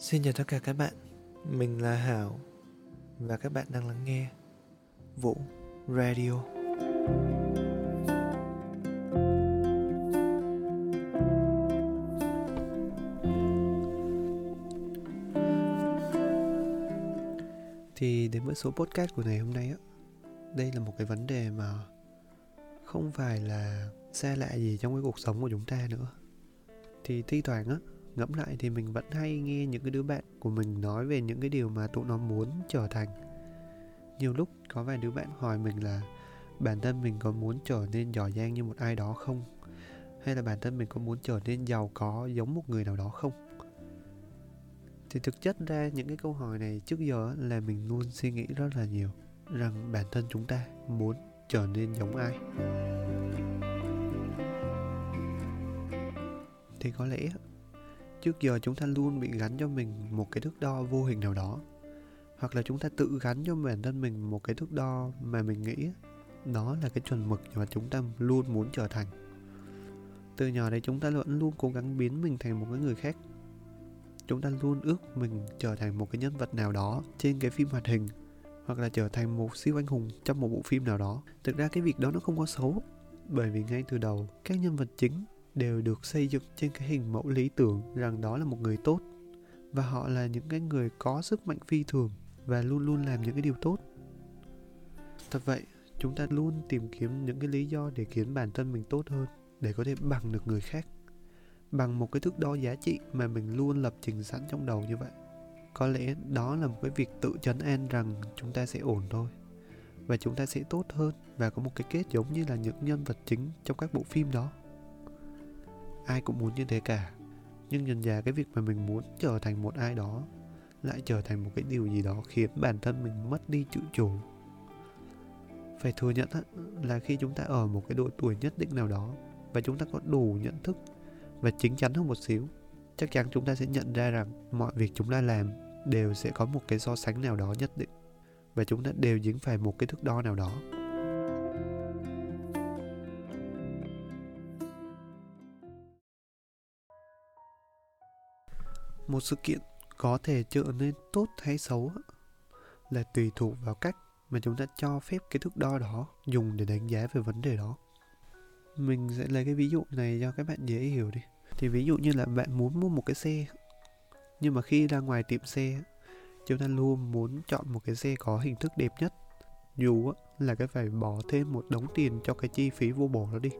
Xin chào tất cả các bạn, mình là Hảo và các bạn đang lắng nghe Vũ Radio. Thì đến với số podcast của ngày hôm nay á, đây là một cái vấn đề mà không phải là xa lạ gì trong cái cuộc sống của chúng ta nữa. Thì thi thoảng á, ngẫm lại thì mình vẫn hay nghe những cái đứa bạn của mình nói về những cái điều mà tụi nó muốn trở thành. Nhiều lúc có vài đứa bạn hỏi mình là bản thân mình có muốn trở nên giỏi giang như một ai đó không? Hay là bản thân mình có muốn trở nên giàu có giống một người nào đó không? Thì thực chất ra những cái câu hỏi này trước giờ là mình luôn suy nghĩ rất là nhiều rằng bản thân chúng ta muốn trở nên giống ai. Thì có lẽ trước giờ chúng ta luôn bị gắn cho mình một cái thước đo vô hình nào đó, hoặc là chúng ta tự gắn cho bản thân mình một cái thước đo mà mình nghĩ đó là cái chuẩn mực mà chúng ta luôn muốn trở thành. Từ nhỏ đấy chúng ta vẫn luôn cố gắng biến mình thành một cái người khác. Chúng ta luôn ước mình trở thành một cái nhân vật nào đó trên cái phim hoạt hình, hoặc là trở thành một siêu anh hùng trong một bộ phim nào đó. Thực ra cái việc đó nó không có xấu, bởi vì ngay từ đầu, các nhân vật chính đều được xây dựng trên cái hình mẫu lý tưởng rằng đó là một người tốt. Và họ là những cái người có sức mạnh phi thường và luôn luôn làm những cái điều tốt. Thật vậy, chúng ta luôn tìm kiếm những cái lý do để khiến bản thân mình tốt hơn, để có thể bằng được người khác. Bằng một cái thước đo giá trị mà mình luôn lập trình sẵn trong đầu như vậy. Có lẽ đó là một cái việc tự chấn an rằng chúng ta sẽ ổn thôi. Và chúng ta sẽ tốt hơn và có một cái kết giống như là những nhân vật chính trong các bộ phim đó ai cũng muốn như thế cả. Nhưng dần dà cái việc mà mình muốn trở thành một ai đó, lại trở thành một cái điều gì đó khiến bản thân mình mất đi tự chủ. Phải thừa nhận là khi chúng ta ở một cái độ tuổi nhất định nào đó và chúng ta có đủ nhận thức và chính chắn hơn một xíu, chắc chắn chúng ta sẽ nhận ra rằng mọi việc chúng ta làm đều sẽ có một cái so sánh nào đó nhất định và chúng ta đều dính phải một cái thước đo nào đó. Một sự kiện có thể trở nên tốt hay xấu là tùy thuộc vào cách mà chúng ta cho phép cái thước đo đó dùng để đánh giá về vấn đề đó. Mình sẽ lấy cái ví dụ này cho các bạn dễ hiểu đi. Thì ví dụ như là bạn muốn mua một cái xe, nhưng mà khi ra ngoài tiệm xe chúng ta luôn muốn chọn một cái xe có hình thức đẹp nhất. Dù là cái phải bỏ thêm một đống tiền cho cái chi phí vô bổ đó đi.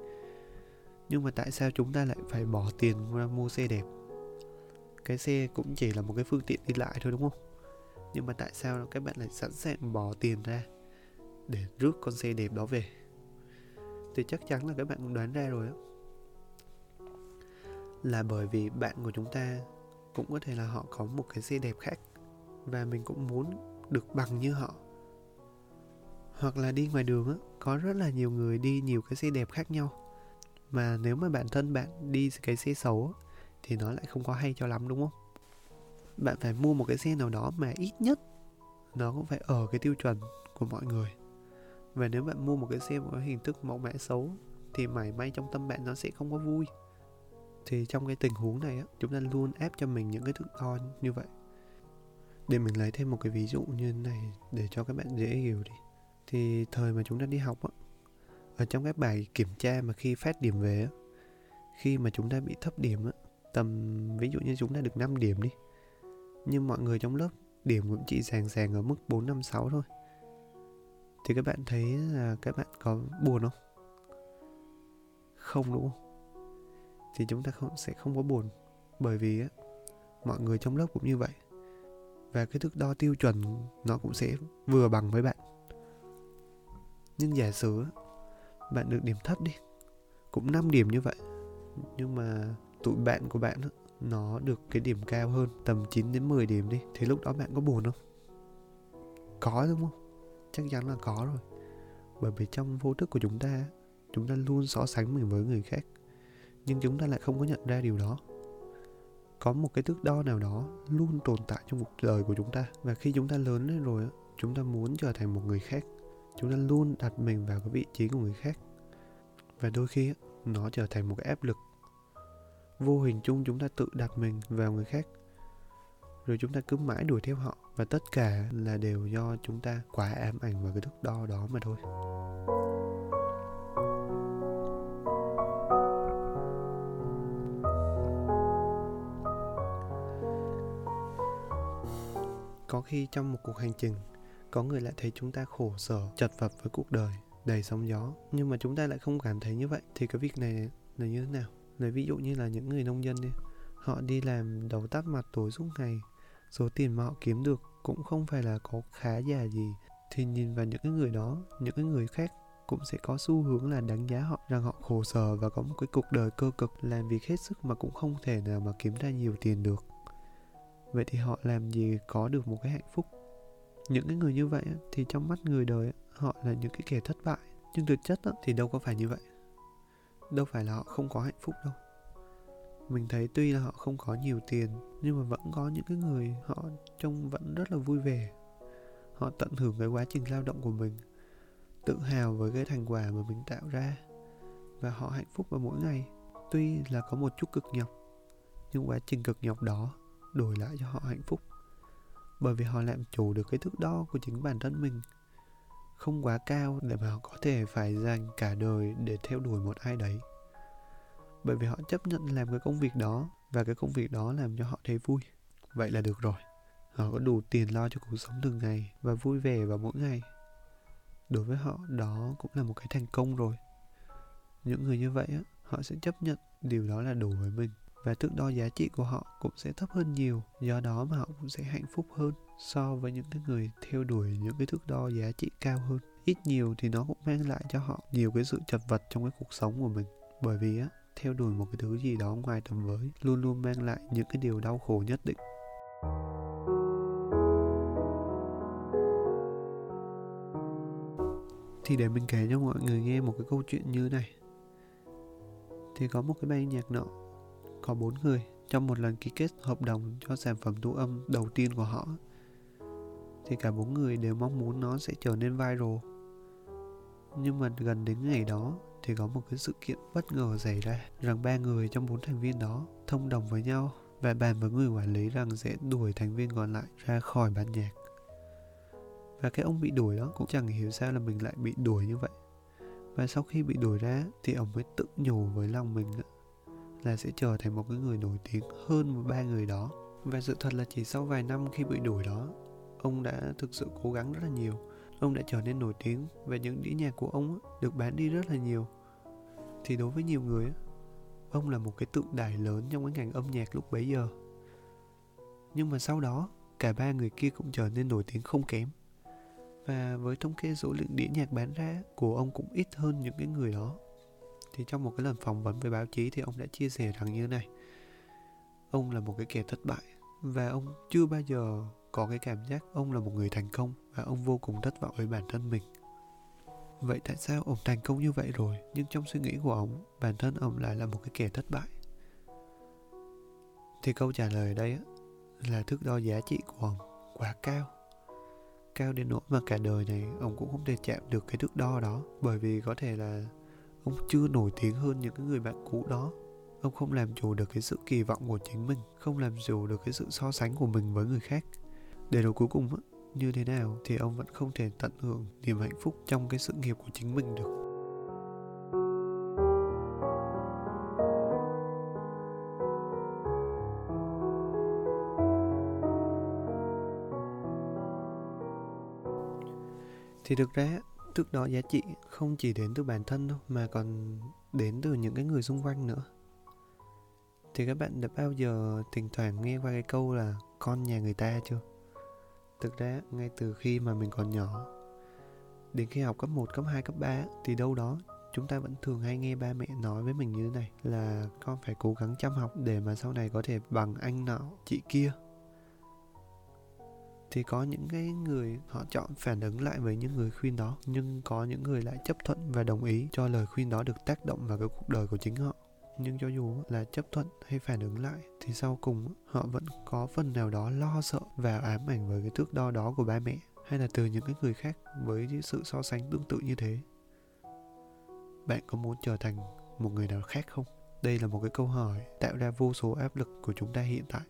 Nhưng mà tại sao chúng ta lại phải bỏ tiền ra mua xe đẹp? Cái xe cũng chỉ là một cái phương tiện đi lại thôi đúng không? Nhưng mà tại sao các bạn lại sẵn sàng bỏ tiền ra để rước con xe đẹp đó về? Thì chắc chắn là các bạn cũng đoán ra rồi đó là bởi vì bạn của chúng ta cũng có thể là họ có một cái xe đẹp khác và mình cũng muốn được bằng như họ. Hoặc là đi ngoài đường á có rất là nhiều người đi nhiều cái xe đẹp khác nhau. Mà nếu mà bản thân bạn đi cái xe xấu á, thì nó lại không có hay cho lắm, đúng không? Bạn phải mua một cái xe nào đó mà ít nhất nó cũng phải ở cái tiêu chuẩn của mọi người. Và nếu bạn mua một cái xe với hình thức mẫu mã xấu thì mảy may trong tâm bạn nó sẽ không có vui. Thì trong cái tình huống này á, chúng ta luôn ép cho mình những cái thước đo như vậy. Để mình lấy thêm một cái ví dụ như thế này để cho các bạn dễ hiểu đi. Thì thời mà chúng ta đi học á, ở trong các bài kiểm tra mà khi phát điểm về á, khi mà chúng ta bị thấp điểm á tầm ví dụ như chúng ta được 5 điểm đi nhưng mọi người trong lớp điểm cũng chỉ sàng sàng ở mức 4, 5, 6 thôi thì các bạn thấy là các bạn có buồn không? Không đúng không? Thì chúng ta không sẽ không có buồn bởi vì á, mọi người trong lớp cũng như vậy và cái thước đo tiêu chuẩn nó cũng sẽ vừa bằng với bạn nhưng giả sử bạn được điểm thấp đi cũng 5 điểm như vậy nhưng mà tụi bạn của bạn nó được cái điểm cao hơn tầm 9 đến 10 điểm đi thì lúc đó bạn có buồn không? Có đúng không? Chắc chắn là có rồi. Bởi vì trong vô thức của chúng ta chúng ta luôn so sánh mình với người khác, nhưng chúng ta lại không có nhận ra điều đó có một cái thước đo nào đó luôn tồn tại trong cuộc đời của chúng ta, và khi chúng ta lớn lên rồi chúng ta muốn trở thành một người khác chúng ta luôn đặt mình vào cái vị trí của người khác và đôi khi nó trở thành một cái áp lực vô hình chung chúng ta tự đặt mình vào người khác. Rồi chúng ta cứ mãi đuổi theo họ, và tất cả là đều do chúng ta quá ám ảnh vào cái thước đo đó mà thôi. Có khi trong một cuộc hành trình, có người lại thấy chúng ta khổ sở, chật vật với cuộc đời, đầy sóng gió, nhưng mà chúng ta lại không cảm thấy như vậy, thì cái việc này là như thế nào? Lấy ví dụ như là những người nông dân đi, họ đi làm đầu tắt mặt tối suốt ngày, số tiền mà họ kiếm được cũng không phải là có khá giả gì. Thì nhìn vào những cái người đó, những cái người khác cũng sẽ có xu hướng là đánh giá họ, rằng họ khổ sở và có một cái cuộc đời cơ cực, làm việc hết sức mà cũng không thể nào mà kiếm ra nhiều tiền được. Vậy thì họ làm gì có được một cái hạnh phúc? Những cái người như vậy thì trong mắt người đời họ là những cái kẻ thất bại. Nhưng thực chất thì đâu có phải như vậy đâu phải là họ không có hạnh phúc đâu. Mình thấy tuy là họ không có nhiều tiền, nhưng mà vẫn có những cái người họ trông vẫn rất là vui vẻ. Họ tận hưởng cái quá trình lao động của mình, tự hào với cái thành quả mà mình tạo ra. Và họ hạnh phúc vào mỗi ngày, tuy là có một chút cực nhọc, nhưng quá trình cực nhọc đó đổi lại cho họ hạnh phúc. Bởi vì họ làm chủ được cái thước đo của chính bản thân mình không quá cao để mà họ có thể phải dành cả đời để theo đuổi một ai đấy. Bởi vì họ chấp nhận làm cái công việc đó và cái công việc đó làm cho họ thấy vui. Vậy là được rồi. Họ có đủ tiền lo cho cuộc sống từng ngày và vui vẻ vào mỗi ngày. Đối với họ, đó cũng là một cái thành công rồi. Những người như vậy á, họ sẽ chấp nhận điều đó là đủ với mình và thước đo giá trị của họ cũng sẽ thấp hơn nhiều. Do đó mà họ cũng sẽ hạnh phúc hơn so với những cái người theo đuổi những cái thước đo giá trị cao hơn. Ít nhiều thì nó cũng mang lại cho họ nhiều cái sự chật vật trong cái cuộc sống của mình. Bởi vì á, theo đuổi một cái thứ gì đó ngoài tầm với luôn luôn mang lại những cái điều đau khổ nhất định. Thì để mình kể cho mọi người nghe một cái câu chuyện như này. Thì có một cái ban nhạc nọ, có bốn người, trong một lần ký kết hợp đồng cho sản phẩm thu âm đầu tiên của họ thì cả bốn người đều mong muốn nó sẽ trở nên viral. Nhưng mà gần đến ngày đó thì có một cái sự kiện bất ngờ xảy ra, rằng ba người trong bốn thành viên đó thông đồng với nhau và bàn với người quản lý rằng sẽ đuổi thành viên còn lại ra khỏi ban nhạc. Và cái ông bị đuổi đó cũng chẳng hiểu sao là mình lại bị đuổi như vậy. Và sau khi bị đuổi ra thì ông mới tự nhủ với lòng mình là sẽ trở thành một cái người nổi tiếng hơn ba người đó. Và sự thật là chỉ sau vài năm khi bị đuổi đó ông đã thực sự cố gắng rất là nhiều. Ông đã trở nên nổi tiếng và những đĩa nhạc của ông được bán đi rất là nhiều. Thì đối với nhiều người ông là một cái tượng đài lớn trong cái ngành âm nhạc lúc bấy giờ. Nhưng mà sau đó, cả ba người kia cũng trở nên nổi tiếng không kém. Và với thống kê số lượng đĩa nhạc bán ra của ông cũng ít hơn những cái người đó. Thì trong một cái lần phỏng vấn với báo chí thì ông đã chia sẻ rằng như thế này. Ông là một cái kẻ thất bại và ông chưa bao giờ có cái cảm giác ông là một người thành công và ông vô cùng thất vọng với bản thân mình. Vậy tại sao ông thành công như vậy rồi, nhưng trong suy nghĩ của ông, bản thân ông lại là một cái kẻ thất bại? Thì câu trả lời đây là thước đo giá trị của ông quá cao. Cao đến nỗi mà cả đời này ông cũng không thể chạm được cái thước đo đó, bởi vì có thể là ông chưa nổi tiếng hơn những cái người bạn cũ đó. Ông không làm chủ được cái sự kỳ vọng của chính mình, không làm chủ được cái sự so sánh của mình với người khác để rồi cuối cùng như thế nào thì ông vẫn không thể tận hưởng niềm hạnh phúc trong cái sự nghiệp của chính mình được? Thì thực ra trước đó giá trị không chỉ đến từ bản thân đâu, mà còn đến từ những cái người xung quanh nữa. Thì các bạn đã bao giờ thỉnh thoảng nghe qua cái câu là con nhà người ta chưa? Thực ra ngay từ khi mà mình còn nhỏ đến khi học cấp 1, cấp 2, cấp 3 thì đâu đó chúng ta vẫn thường hay nghe ba mẹ nói với mình như thế này là con phải cố gắng chăm học để mà sau này có thể bằng anh nọ chị kia. Thì có những cái người họ chọn phản ứng lại với những người khuyên đó nhưng có những người lại chấp thuận và đồng ý cho lời khuyên đó được tác động vào cái cuộc đời của chính họ nhưng cho dù là chấp thuận hay phản ứng lại, thì sau cùng họ vẫn có phần nào đó lo sợ và ám ảnh với cái thước đo đó của ba mẹ, hay là từ những cái người khác với những sự so sánh tương tự như thế. Bạn có muốn trở thành một người nào khác không? Đây là một cái câu hỏi tạo ra vô số áp lực của chúng ta hiện tại.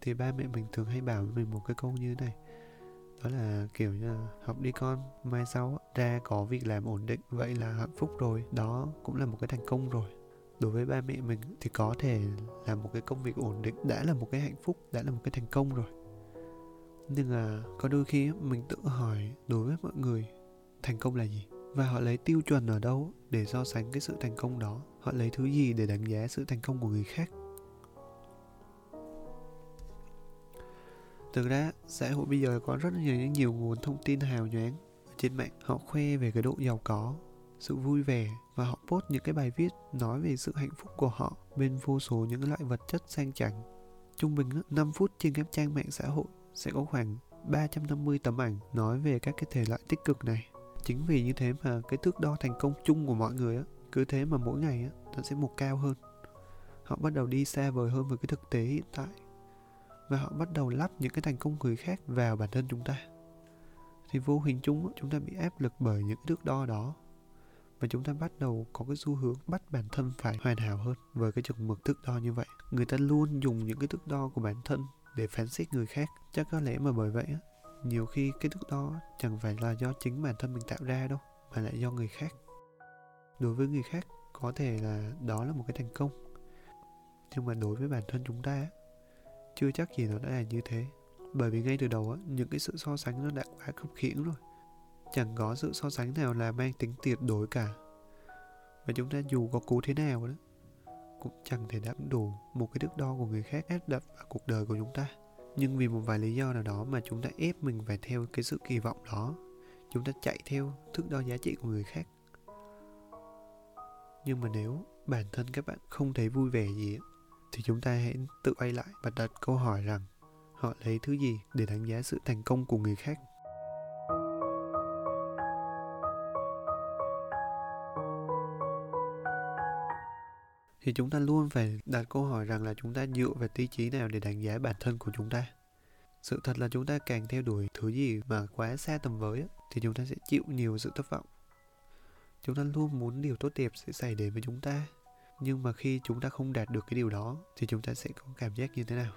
Thì ba mẹ mình thường hay bảo với mình một cái câu như thế này. Đó là kiểu như là, học đi con, mai sau ra có việc làm ổn định, vậy là hạnh phúc rồi. Đó cũng là một cái thành công rồi đối với ba mẹ mình thì có thể làm một cái công việc ổn định, đã là một cái hạnh phúc, đã là một cái thành công rồi. Nhưng mà có đôi khi mình tự hỏi đối với mọi người, thành công là gì? Và họ lấy tiêu chuẩn ở đâu để so sánh cái sự thành công đó? Họ lấy thứ gì để đánh giá sự thành công của người khác? Thực ra, xã hội bây giờ có rất nhiều những nhiều nguồn thông tin hào nhoáng. Trên mạng họ khoe về cái độ giàu có sự vui vẻ và họ post những cái bài viết nói về sự hạnh phúc của họ bên vô số những loại vật chất sang chảnh. Trung bình 5 phút trên các trang mạng xã hội sẽ có khoảng 350 tấm ảnh nói về các cái thể loại tích cực này. Chính vì như thế mà cái thước đo thành công chung của mọi người á, cứ thế mà mỗi ngày á, nó sẽ một cao hơn. Họ bắt đầu đi xa vời hơn với cái thực tế hiện tại. Và họ bắt đầu lắp những cái thành công người khác vào bản thân chúng ta. Thì vô hình chung chúng ta bị áp lực bởi những thước đo đó và chúng ta bắt đầu có cái xu hướng bắt bản thân phải hoàn hảo hơn với cái chuẩn mực thước đo như vậy. Người ta luôn dùng những cái thước đo của bản thân để phán xét người khác. Chắc có lẽ mà bởi vậy á, nhiều khi cái thước đo chẳng phải là do chính bản thân mình tạo ra đâu, mà lại do người khác. Đối với người khác, có thể là đó là một cái thành công. Nhưng mà đối với bản thân chúng ta chưa chắc gì nó đã là như thế. Bởi vì ngay từ đầu á, những cái sự so sánh nó đã quá khập khiễng rồi chẳng có sự so sánh nào là mang tính tuyệt đối cả. Và chúng ta dù có cố thế nào đó, cũng chẳng thể đáp đủ một cái thước đo của người khác áp đặt vào cuộc đời của chúng ta. Nhưng vì một vài lý do nào đó mà chúng ta ép mình phải theo cái sự kỳ vọng đó, chúng ta chạy theo thước đo giá trị của người khác. Nhưng mà nếu bản thân các bạn không thấy vui vẻ gì thì chúng ta hãy tự quay lại và đặt câu hỏi rằng, họ lấy thứ gì để đánh giá sự thành công của người khác? Thì chúng ta luôn phải đặt câu hỏi rằng là chúng ta dựa vào tiêu chí nào để đánh giá bản thân của chúng ta? Sự thật là chúng ta càng theo đuổi thứ gì mà quá xa tầm với thì chúng ta sẽ chịu nhiều sự thất vọng. Chúng ta luôn muốn điều tốt đẹp sẽ xảy đến với chúng ta, nhưng mà khi chúng ta không đạt được cái điều đó thì chúng ta sẽ có cảm giác như thế nào?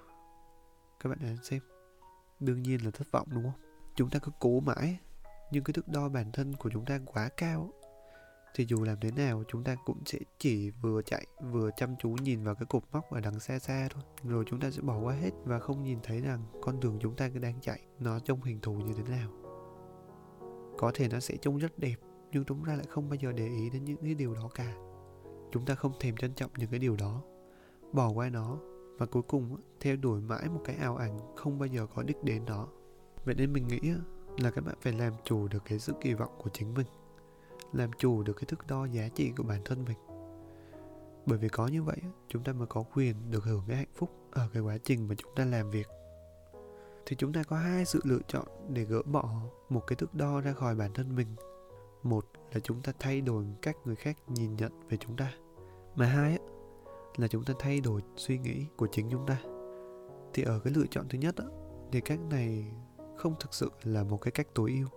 Các bạn đoán xem. Đương nhiên là thất vọng, đúng không? Chúng ta cứ cố mãi, nhưng cái thước đo bản thân của chúng ta quá cao thì dù làm thế nào, chúng ta cũng sẽ chỉ vừa chạy, vừa chăm chú nhìn vào cái cột mốc ở đằng xa xa thôi. Rồi chúng ta sẽ bỏ qua hết và không nhìn thấy rằng con đường chúng ta đang chạy, nó trông hình thù như thế nào. Có thể nó sẽ trông rất đẹp, nhưng chúng ta lại không bao giờ để ý đến những cái điều đó cả. Chúng ta không thèm trân trọng những cái điều đó. Bỏ qua nó, và cuối cùng theo đuổi mãi một cái ảo ảnh không bao giờ có đích đến đó. Vậy nên mình nghĩ là các bạn phải làm chủ được cái sự kỳ vọng của chính mình làm chủ được cái thước đo giá trị của bản thân mình. Bởi vì có như vậy, chúng ta mới có quyền được hưởng cái hạnh phúc ở cái quá trình mà chúng ta làm việc. Thì chúng ta có hai sự lựa chọn để gỡ bỏ một cái thước đo ra khỏi bản thân mình. Một là chúng ta thay đổi cách người khác nhìn nhận về chúng ta. Mà hai là chúng ta thay đổi suy nghĩ của chính chúng ta. Thì ở cái lựa chọn thứ nhất thì cách này không thực sự là một cái cách tối ưu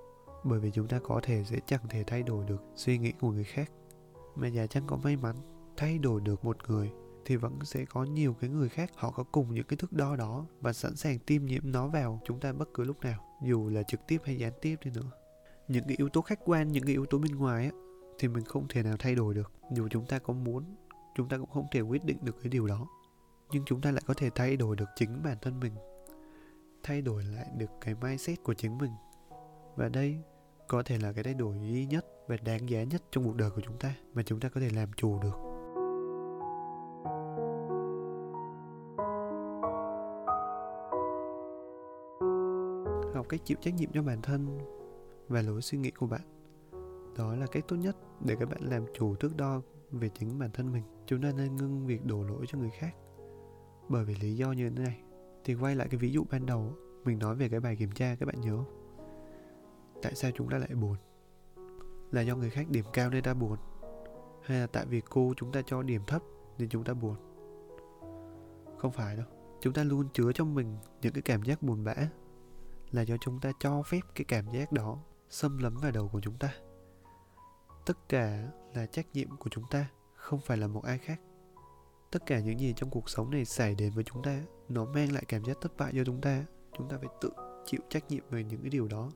bởi vì chúng ta có thể sẽ chẳng thể thay đổi được suy nghĩ của người khác. Mà già chăng có may mắn thay đổi được một người thì vẫn sẽ có nhiều cái người khác họ có cùng những cái thước đo đó và sẵn sàng tiêm nhiễm nó vào chúng ta bất cứ lúc nào, dù là trực tiếp hay gián tiếp đi nữa. Những cái yếu tố khách quan, những cái yếu tố bên ngoài á, thì mình không thể nào thay đổi được. Dù chúng ta có muốn, chúng ta cũng không thể quyết định được cái điều đó. Nhưng chúng ta lại có thể thay đổi được chính bản thân mình, thay đổi lại được cái mindset của chính mình và đây có thể là cái thay đổi duy nhất và đáng giá nhất trong cuộc đời của chúng ta mà chúng ta có thể làm chủ được. Học cách chịu trách nhiệm cho bản thân và lối suy nghĩ của bạn. Đó là cách tốt nhất để các bạn làm chủ thước đo về chính bản thân mình. Chúng ta nên ngưng việc đổ lỗi cho người khác. Bởi vì lý do như thế này, thì quay lại cái ví dụ ban đầu, mình nói về cái bài kiểm tra, các bạn nhớ không? Tại sao chúng ta lại buồn? Là do người khác điểm cao nên ta buồn? Hay là tại vì cô chúng ta cho điểm thấp nên chúng ta buồn? Không phải đâu. Chúng ta luôn chứa trong mình những cái cảm giác buồn bã. Là do chúng ta cho phép cái cảm giác đó xâm lấn vào đầu của chúng ta. Tất cả là trách nhiệm của chúng ta, không phải là một ai khác. Tất cả những gì trong cuộc sống này xảy đến với chúng ta, nó mang lại cảm giác thất bại cho chúng ta. Chúng ta phải tự chịu trách nhiệm về những cái điều đó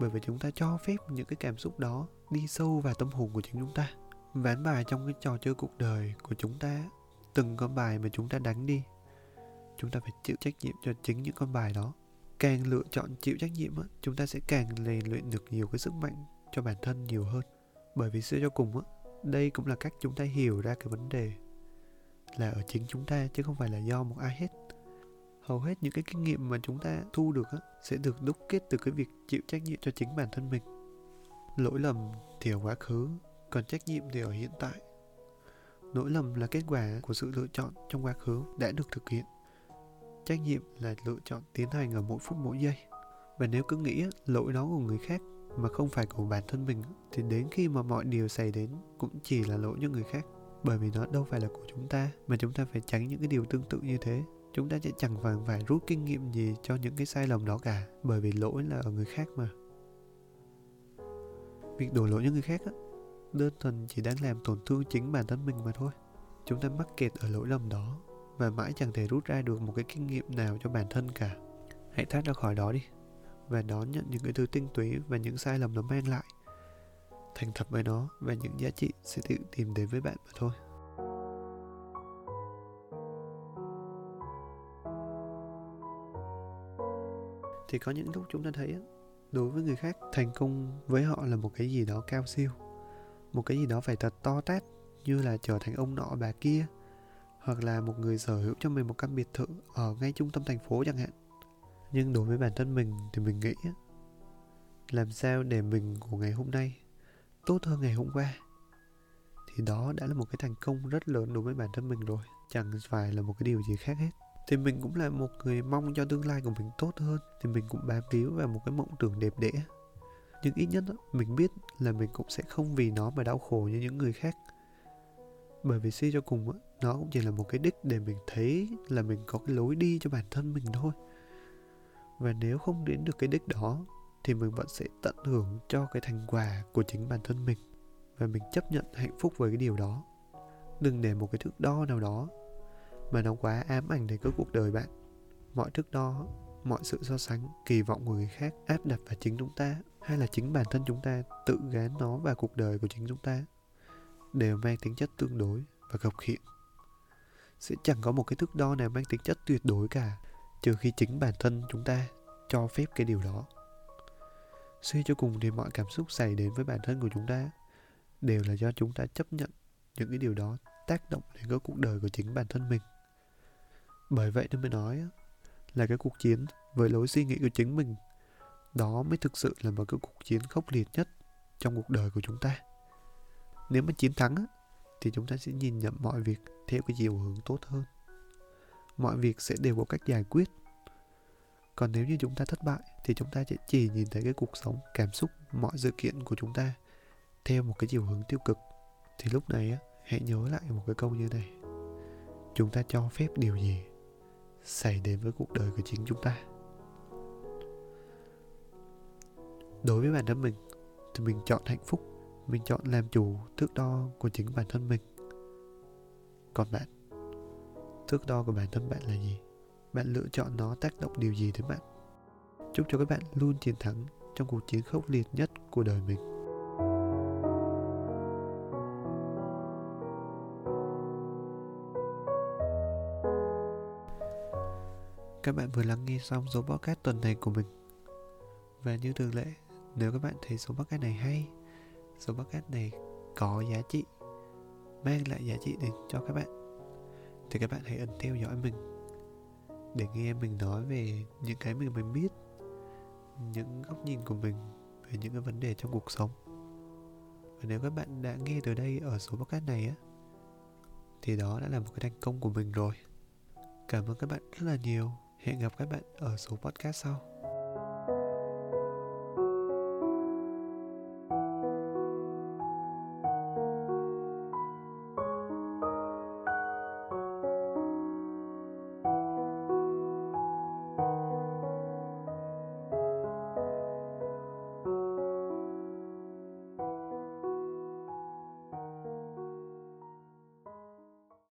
bởi vì chúng ta cho phép những cái cảm xúc đó đi sâu vào tâm hồn của chính chúng ta, ván bài trong cái trò chơi cuộc đời của chúng ta, từng con bài mà chúng ta đánh đi, chúng ta phải chịu trách nhiệm cho chính những con bài đó. Càng lựa chọn chịu trách nhiệm chúng ta sẽ càng rèn luyện được nhiều cái sức mạnh cho bản thân nhiều hơn. Bởi vì xưa cho cùng đây cũng là cách chúng ta hiểu ra cái vấn đề là ở chính chúng ta chứ không phải là do một ai hết hầu hết những cái kinh nghiệm mà chúng ta thu được á, sẽ được đúc kết từ cái việc chịu trách nhiệm cho chính bản thân mình. Lỗi lầm thì ở quá khứ còn trách nhiệm thì ở hiện tại. Lỗi lầm là kết quả của sự lựa chọn trong quá khứ đã được thực hiện. Trách nhiệm là lựa chọn tiến hành ở mỗi phút mỗi giây. Và nếu cứ nghĩ lỗi đó của người khác mà không phải của bản thân mình thì đến khi mà mọi điều xảy đến cũng chỉ là lỗi cho người khác. Bởi vì nó đâu phải là của chúng ta mà chúng ta phải tránh những cái điều tương tự như thế chúng ta sẽ chẳng vàng phải rút kinh nghiệm gì cho những cái sai lầm đó cả, bởi vì lỗi là ở người khác mà. Việc đổ lỗi cho người khác á, đơn thuần chỉ đang làm tổn thương chính bản thân mình mà thôi. Chúng ta mắc kẹt ở lỗi lầm đó và mãi chẳng thể rút ra được một cái kinh nghiệm nào cho bản thân cả. Hãy thoát ra khỏi đó đi và đón nhận những cái thứ tinh túy và những sai lầm nó mang lại. Thành thật với nó và những giá trị sẽ tự tìm đến với bạn mà thôi. Thì có những lúc chúng ta thấy đối với người khác, thành công với họ là một cái gì đó cao siêu, một cái gì đó phải thật to tát, như là trở thành ông nọ bà kia, hoặc là một người sở hữu cho mình một căn biệt thự ở ngay trung tâm thành phố chẳng hạn. Nhưng đối với bản thân mình thì mình nghĩ làm sao để mình của ngày hôm nay tốt hơn ngày hôm qua, thì đó đã là một cái thành công rất lớn đối với bản thân mình rồi, chẳng phải là một cái điều gì khác hết thì mình cũng là một người mong cho tương lai của mình tốt hơn. Thì mình cũng bám víu vào một cái mộng tưởng đẹp đẽ. Nhưng ít nhất mình biết là mình cũng sẽ không vì nó mà đau khổ như những người khác. Bởi vì suy cho cùng nó cũng chỉ là một cái đích để mình thấy là mình có cái lối đi cho bản thân mình thôi. Và nếu không đến được cái đích đó, thì mình vẫn sẽ tận hưởng cho cái thành quả của chính bản thân mình. Và mình chấp nhận hạnh phúc với cái điều đó. Đừng để một cái thước đo nào đó mà nó quá ám ảnh đến cái cuộc đời bạn. Mọi thước đo, mọi sự so sánh, kỳ vọng của người khác, áp đặt vào chính chúng ta, hay là chính bản thân chúng ta tự gán nó vào cuộc đời của chính chúng ta, đều mang tính chất tương đối và gặp khiện sẽ chẳng có một cái thước đo nào mang tính chất tuyệt đối cả, trừ khi chính bản thân chúng ta cho phép cái điều đó. Suy cho cùng thì mọi cảm xúc xảy đến với bản thân của chúng ta đều là do chúng ta chấp nhận những cái điều đó tác động đến cái cuộc đời của chính bản thân mình bởi vậy nên mới nói là cái cuộc chiến với lối suy nghĩ của chính mình, đó mới thực sự là một cái cuộc chiến khốc liệt nhất trong cuộc đời của chúng ta. Nếu mà chiến thắng thì chúng ta sẽ nhìn nhận mọi việc theo cái chiều hướng tốt hơn. Mọi việc sẽ đều có cách giải quyết. Còn nếu như chúng ta thất bại, thì chúng ta sẽ chỉ nhìn thấy cái cuộc sống, cảm xúc, mọi sự kiện của chúng ta theo một cái chiều hướng tiêu cực. Thì lúc này á, hãy nhớ lại một cái câu như này. Chúng ta cho phép điều gì? Xảy đến với cuộc đời của chính chúng ta. Đối với bản thân mình, thì mình chọn hạnh phúc, mình chọn làm chủ thước đo của chính bản thân mình. Còn bạn, thước đo của bản thân bạn là gì? Bạn lựa chọn nó tác động điều gì đến bạn? Chúc cho các bạn luôn chiến thắng trong cuộc chiến khốc liệt nhất của đời mình. Các bạn vừa lắng nghe xong số podcast tuần này của mình. Và như thường lệ, nếu các bạn thấy số podcast này hay, số podcast này có giá trị, mang lại giá trị đến cho các bạn, thì các bạn hãy ấn theo dõi mình để nghe mình nói về những cái mình mới biết, những góc nhìn của mình về những cái vấn đề trong cuộc sống. Và nếu các bạn đã nghe từ đây ở số podcast này á, thì đó đã là một cái thành công của mình rồi. Cảm ơn các bạn rất là nhiều hẹn gặp các bạn ở số podcast sau.